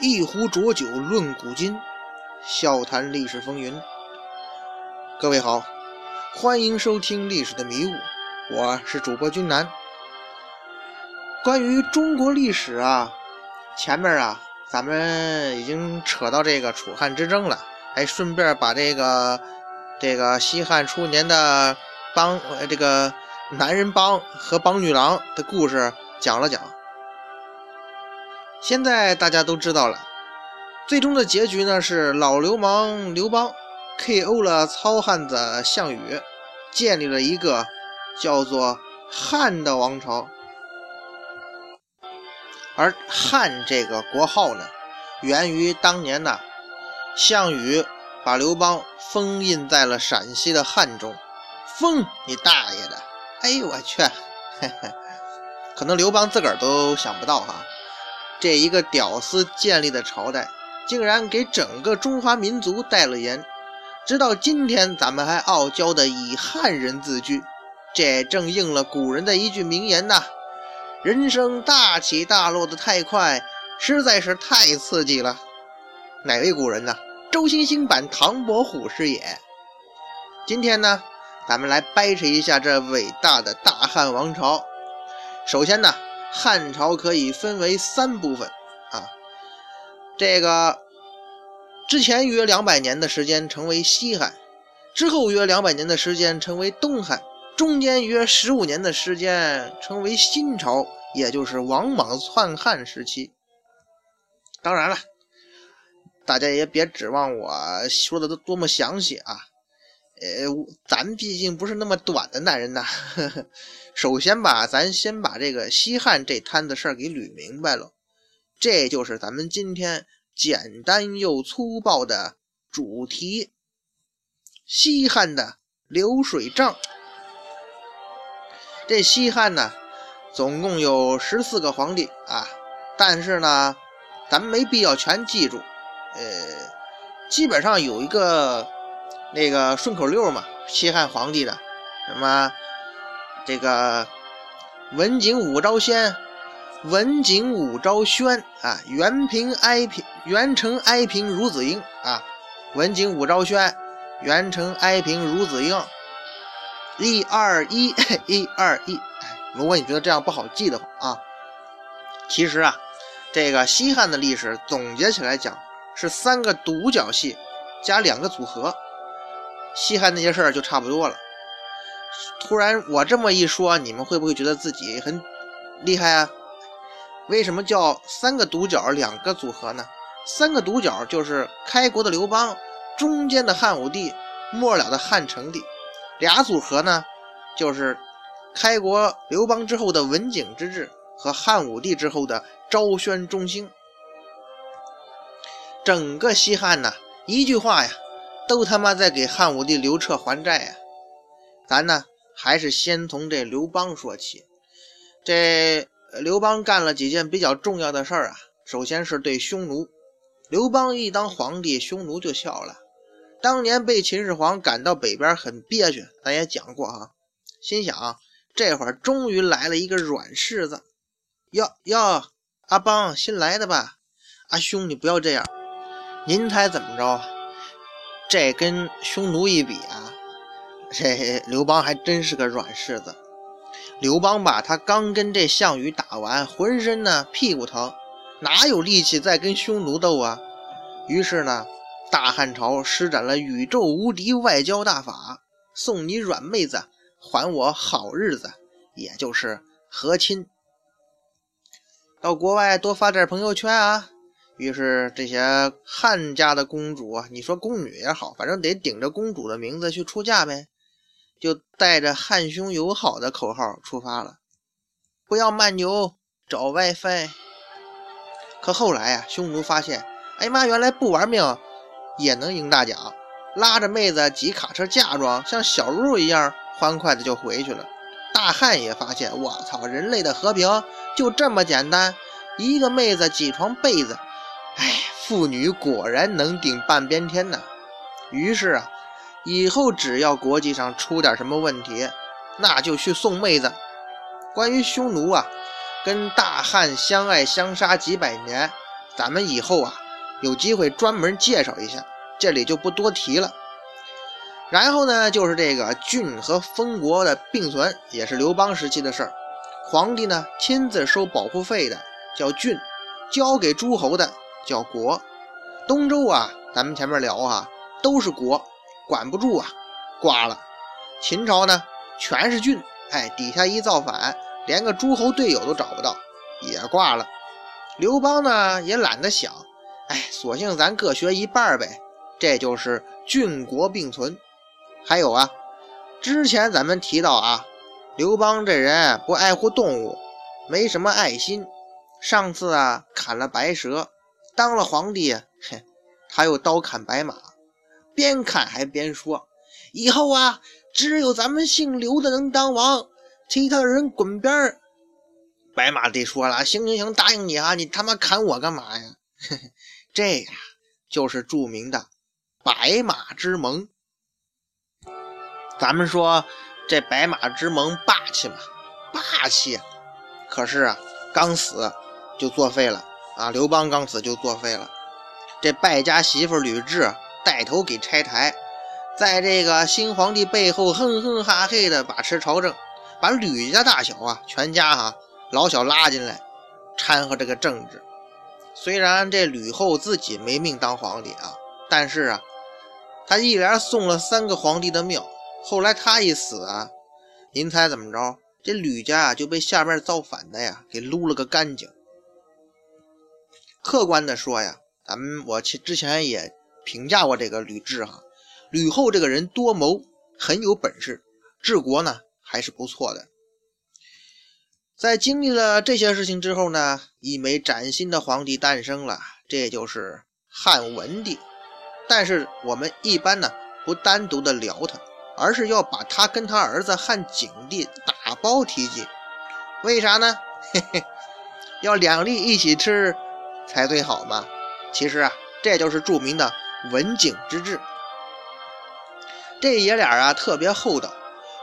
一壶浊酒论古今，笑谈历史风云。各位好，欢迎收听《历史的迷雾》，我是主播君南。关于中国历史啊，前面啊，咱们已经扯到这个楚汉之争了，还顺便把这个这个西汉初年的帮呃这个男人帮和帮女郎的故事讲了讲。现在大家都知道了，最终的结局呢是老流氓刘邦 KO 了糙汉子项羽，建立了一个叫做汉的王朝。而汉这个国号呢，源于当年呢，项羽把刘邦封印在了陕西的汉中。封你大爷的！哎呦我去，可能刘邦自个儿都想不到哈。这一个屌丝建立的朝代，竟然给整个中华民族带了言，直到今天咱们还傲娇的以汉人自居，这正应了古人的一句名言呐：人生大起大落的太快，实在是太刺激了。哪位古人呢？周星星版唐伯虎是也。今天呢，咱们来掰扯一下这伟大的大汉王朝。首先呢。汉朝可以分为三部分啊，这个之前约两百年的时间成为西汉，之后约两百年的时间成为东汉，中间约十五年的时间成为新朝，也就是王莽篡汉时期。当然了，大家也别指望我说的都多么详细啊。呃，咱毕竟不是那么短的男人呐。首先吧，咱先把这个西汉这摊子事儿给捋明白了，这就是咱们今天简单又粗暴的主题——西汉的流水账。这西汉呢，总共有十四个皇帝啊，但是呢，咱们没必要全记住。呃，基本上有一个。那个顺口溜嘛，西汉皇帝的什么这个文景武昭宣，文景武昭宣啊，元平哀平，元成哀平孺子婴啊，文景武昭宣，元成哀平孺子婴，一二一，一二一。如果你觉得这样不好记的话啊，其实啊，这个西汉的历史总结起来讲是三个独角戏加两个组合。西汉那些事儿就差不多了。突然我这么一说，你们会不会觉得自己很厉害啊？为什么叫三个独角两个组合呢？三个独角就是开国的刘邦，中间的汉武帝，末了的汉成帝。俩组合呢，就是开国刘邦之后的文景之治和汉武帝之后的昭宣中兴。整个西汉呢，一句话呀。都他妈在给汉武帝刘彻还债呀！咱呢还是先从这刘邦说起。这刘邦干了几件比较重要的事儿啊。首先是对匈奴，刘邦一当皇帝，匈奴就笑了。当年被秦始皇赶到北边很憋屈，咱也讲过哈。心想这会儿终于来了一个软柿子。哟哟，阿邦新来的吧？阿兄你不要这样，您猜怎么着？这跟匈奴一比啊，这刘邦还真是个软柿子。刘邦吧，他刚跟这项羽打完，浑身呢屁股疼，哪有力气再跟匈奴斗啊？于是呢，大汉朝施展了宇宙无敌外交大法，送你软妹子，还我好日子，也就是和亲。到国外多发点朋友圈啊。于是这些汉家的公主，你说宫女也好，反正得顶着公主的名字去出嫁呗，就带着汉匈友好的口号出发了，不要慢牛找 WiFi。可后来呀，匈奴发现，哎妈，原来不玩命也能赢大奖，拉着妹子几卡车嫁妆，像小鹿一样欢快的就回去了。大汉也发现，我操，人类的和平就这么简单，一个妹子几床被子。哎，妇女果然能顶半边天呐！于是啊，以后只要国际上出点什么问题，那就去送妹子。关于匈奴啊，跟大汉相爱相杀几百年，咱们以后啊有机会专门介绍一下，这里就不多提了。然后呢，就是这个郡和封国的并存，也是刘邦时期的事儿。皇帝呢亲自收保护费的叫郡，交给诸侯的叫国。东周啊，咱们前面聊啊，都是国，管不住啊，挂了。秦朝呢，全是郡，哎，底下一造反，连个诸侯队友都找不到，也挂了。刘邦呢，也懒得想，哎，索性咱各学一半呗，这就是郡国并存。还有啊，之前咱们提到啊，刘邦这人不爱护动物，没什么爱心。上次啊，砍了白蛇，当了皇帝，哼，他又刀砍白马，边砍还边说：“以后啊，只有咱们姓刘的能当王，其他人滚边儿。”白马得说了：“行行行，答应你啊，你他妈砍我干嘛呀？”这呀，就是著名的白马之盟。咱们说这白马之盟霸气吗？霸气！可是啊，刚死就作废了啊！刘邦刚死就作废了。这败家媳妇吕雉带头给拆台，在这个新皇帝背后哼哼哈嘿的把持朝政，把吕家大小啊全家哈老小拉进来掺和这个政治。虽然这吕后自己没命当皇帝啊，但是啊，他一连送了三个皇帝的庙。后来他一死啊，您猜怎么着？这吕家啊就被下面造反的呀给撸了个干净。客观的说呀，咱们我其之前也评价过这个吕雉哈，吕后这个人多谋，很有本事，治国呢还是不错的。在经历了这些事情之后呢，一枚崭新的皇帝诞生了，这就是汉文帝。但是我们一般呢不单独的聊他。而是要把他跟他儿子汉景帝打包提及，为啥呢？嘿嘿，要两粒一起吃才最好嘛。其实啊，这就是著名的文景之治。这爷俩啊特别厚道，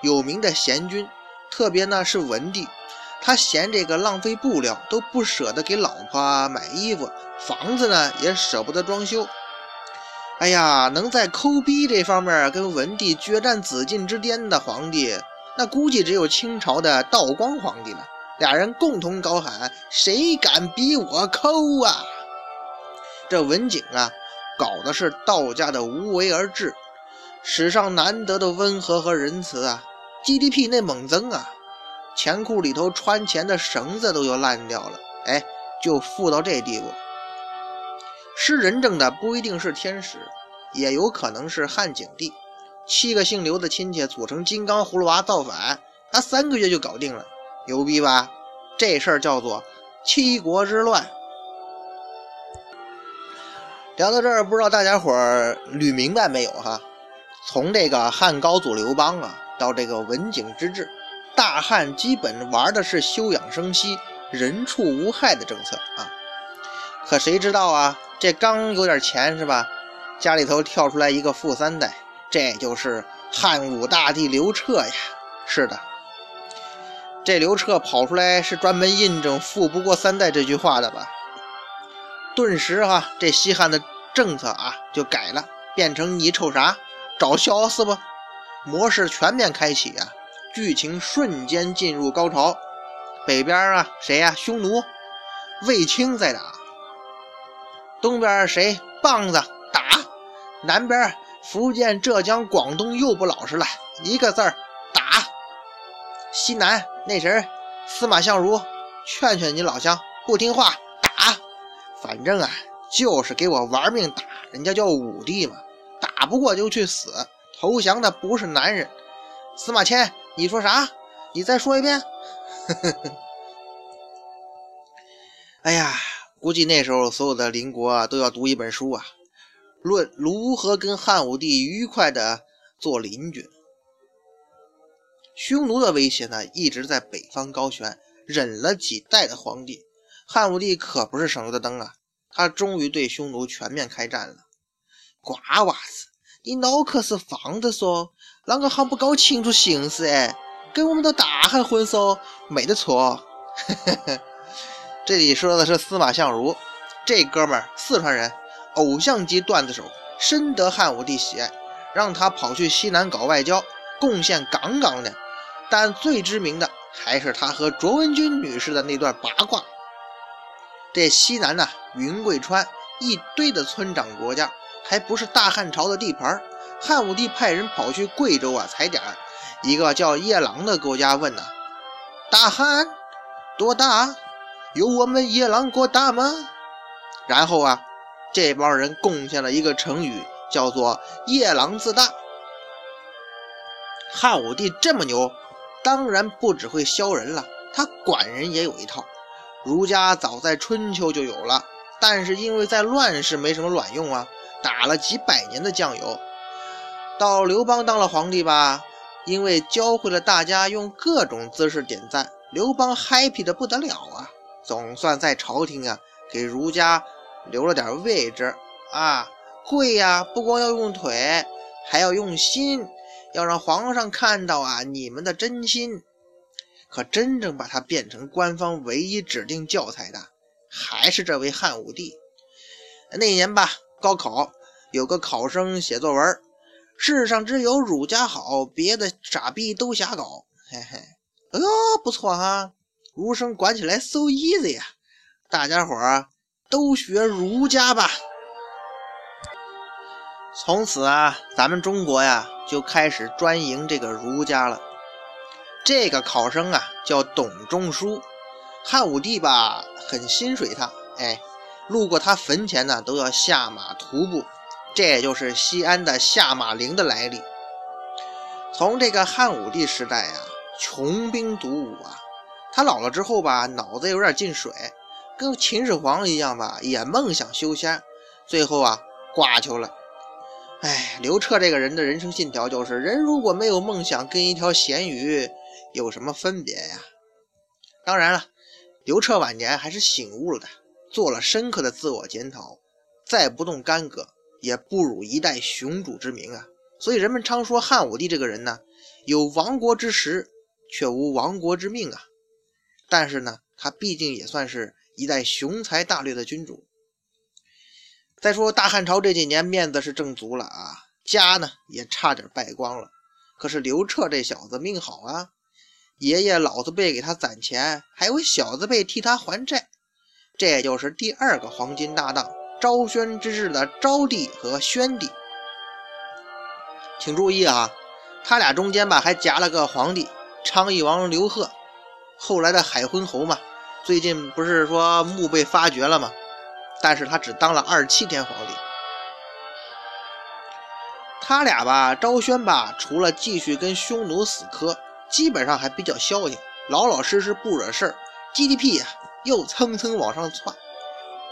有名的贤君。特别呢是文帝，他嫌这个浪费布料，都不舍得给老婆买衣服，房子呢也舍不得装修。哎呀，能在抠逼这方面跟文帝决战紫禁之巅的皇帝，那估计只有清朝的道光皇帝了。俩人共同高喊：“谁敢比我抠啊？”这文景啊，搞的是道家的无为而治，史上难得的温和和仁慈啊！GDP 那猛增啊，钱库里头穿钱的绳子都要烂掉了，哎，就富到这地步。施仁政的不一定是天使，也有可能是汉景帝。七个姓刘的亲戚组成金刚葫芦娃造反，他三个月就搞定了，牛逼吧？这事儿叫做七国之乱。聊到这儿，不知道大家伙儿捋明白没有哈？从这个汉高祖刘邦啊，到这个文景之治，大汉基本玩的是休养生息、人畜无害的政策啊。可谁知道啊？这刚有点钱是吧？家里头跳出来一个富三代，这就是汉武大帝刘彻呀。是的，这刘彻跑出来是专门印证“富不过三代”这句话的吧？顿时哈，这西汉的政策啊就改了，变成你瞅啥？找笑死不？模式全面开启啊！剧情瞬间进入高潮。北边啊，谁呀？匈奴、卫青在打。东边谁棒子打？南边福建、浙江、广东又不老实了，一个字儿。西南那谁司马相如，劝劝你老乡不听话打。反正啊，就是给我玩命打，人家叫武帝嘛，打不过就去死，投降的不是男人。司马迁，你说啥？你再说一遍。哎呀。估计那时候所有的邻国啊都要读一本书啊，论如何跟汉武帝愉快的做邻居。匈奴的威胁呢一直在北方高悬，忍了几代的皇帝，汉武帝可不是省油的灯啊！他终于对匈奴全面开战了。瓜娃子，你脑壳是放的嗦？啷个还不搞清楚形势哎？跟我们的大汉混嗦？没得错。这里说的是司马相如，这哥们儿四川人，偶像级段子手，深得汉武帝喜爱，让他跑去西南搞外交，贡献杠杠的。但最知名的还是他和卓文君女士的那段八卦。这西南呐，云贵川一堆的村长国家，还不是大汉朝的地盘。汉武帝派人跑去贵州啊踩点，一个叫夜郎的国家问呐：“大汉多大？有我们夜郎国大吗？”然后啊，这帮人贡献了一个成语，叫做“夜郎自大”。汉武帝这么牛，当然不只会削人了，他管人也有一套。儒家早在春秋就有了，但是因为在乱世没什么卵用啊，打了几百年的酱油。到刘邦当了皇帝吧，因为教会了大家用各种姿势点赞，刘邦 happy 的不得了啊，总算在朝廷啊给儒家留了点位置啊。跪呀，不光要用腿，还要用心，要让皇上看到啊你们的真心。可真正把它变成官方唯一指定教材的，还是这位汉武帝。那年吧，高考有个考生写作文：“世上只有儒家好，别的傻逼都瞎搞。”嘿嘿，哎呦，不错哈，儒生管起来 so easy 呀！大家伙儿都学儒家吧。从此啊，咱们中国呀就开始专营这个儒家了。这个考生啊，叫董仲舒。汉武帝吧，很心水他，哎，路过他坟前呢，都要下马徒步。这也就是西安的下马陵的来历。从这个汉武帝时代啊，穷兵黩武啊，他老了之后吧，脑子有点进水，跟秦始皇一样吧，也梦想修仙，最后啊，挂球了。哎，刘彻这个人的人生信条就是：人如果没有梦想，跟一条咸鱼。有什么分别呀？当然了，刘彻晚年还是醒悟了的，做了深刻的自我检讨。再不动干戈，也不辱一代雄主之名啊！所以人们常说汉武帝这个人呢，有亡国之时，却无亡国之命啊。但是呢，他毕竟也算是一代雄才大略的君主。再说大汉朝这几年面子是挣足了啊，家呢也差点败光了。可是刘彻这小子命好啊！爷爷老子辈给他攒钱，还有小子辈替他还债，这就是第二个黄金搭档昭宣之治的昭帝和宣帝。请注意啊，他俩中间吧还夹了个皇帝昌邑王刘贺，后来的海昏侯嘛。最近不是说墓被发掘了吗？但是他只当了二十七天皇帝。他俩吧，昭宣吧，除了继续跟匈奴死磕。基本上还比较消停，老老实实不惹事儿，GDP 呀又蹭蹭往上窜。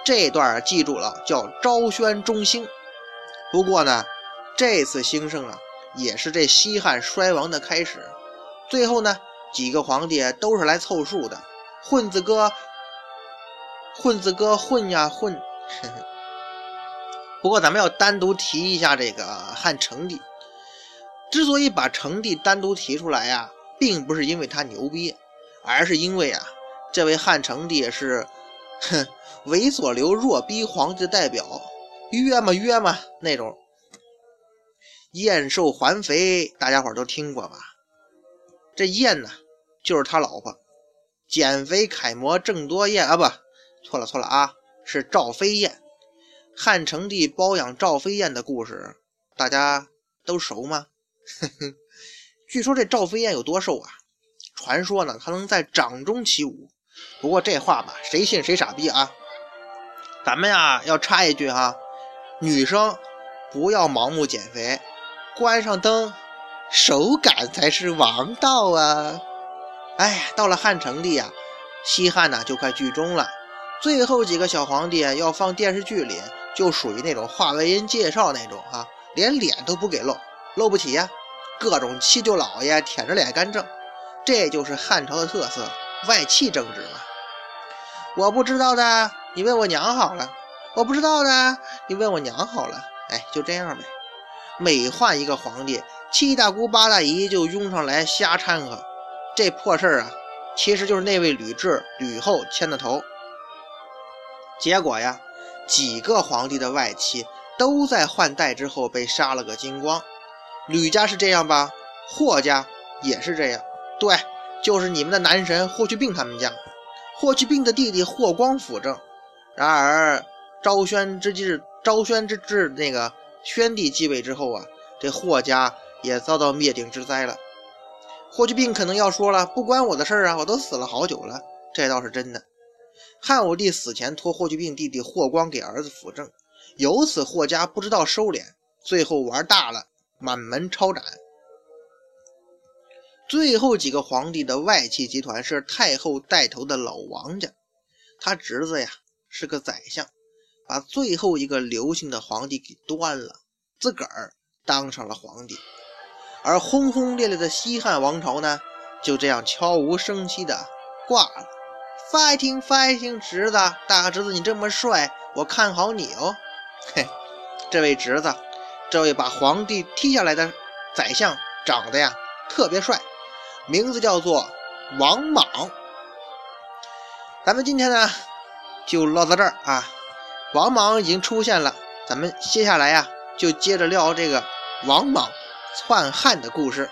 这段记住了，叫昭宣中兴。不过呢，这次兴盛啊，也是这西汉衰亡的开始。最后呢，几个皇帝都是来凑数的，混子哥，混子哥混呀混。不过咱们要单独提一下这个汉成帝。之所以把成帝单独提出来呀。并不是因为他牛逼，而是因为啊，这位汉成帝是，哼，猥琐流弱逼皇帝的代表，约嘛约嘛那种。燕瘦还肥，大家伙都听过吧？这燕呢，就是他老婆，减肥楷模郑多燕啊，不，错了错了啊，是赵飞燕。汉成帝包养赵飞燕的故事，大家都熟吗？呵呵。据说这赵飞燕有多瘦啊？传说呢，她能在掌中起舞。不过这话吧，谁信谁傻逼啊！咱们呀要插一句哈，女生不要盲目减肥，关上灯，手感才是王道啊！哎呀，到了汉成帝啊，西汉呢就快剧终了，最后几个小皇帝要放电视剧里，就属于那种话外音介绍那种哈，连脸都不给露，露不起呀。各种七舅老爷舔着脸干政，这就是汉朝的特色，外戚政治嘛。我不知道的，你问我娘好了；我不知道的，你问我娘好了。哎，就这样呗。每换一个皇帝，七大姑八大姨就拥上来瞎掺和。这破事儿啊，其实就是那位吕雉吕后牵的头。结果呀，几个皇帝的外戚都在换代之后被杀了个精光。吕家是这样吧？霍家也是这样。对，就是你们的男神霍去病他们家。霍去病的弟弟霍光辅政。然而昭宣之治，昭宣之治那个宣帝继位之后啊，这霍家也遭到灭顶之灾了。霍去病可能要说了，不关我的事儿啊，我都死了好久了。这倒是真的。汉武帝死前托霍去病弟弟霍光给儿子辅政，由此霍家不知道收敛，最后玩大了，满门抄斩。最后几个皇帝的外戚集团是太后带头的老王家，他侄子呀是个宰相，把最后一个刘姓的皇帝给端了，自个儿当上了皇帝。而轰轰烈烈的西汉王朝呢，就这样悄无声息的挂了。Fighting fighting，侄子，大侄子你这么帅，我看好你哦。嘿，这位侄子，这位把皇帝踢下来的宰相，长得呀特别帅，名字叫做王莽。咱们今天呢就唠到这儿啊，王莽已经出现了，咱们接下来呀就接着聊这个王莽。篡汉的故事。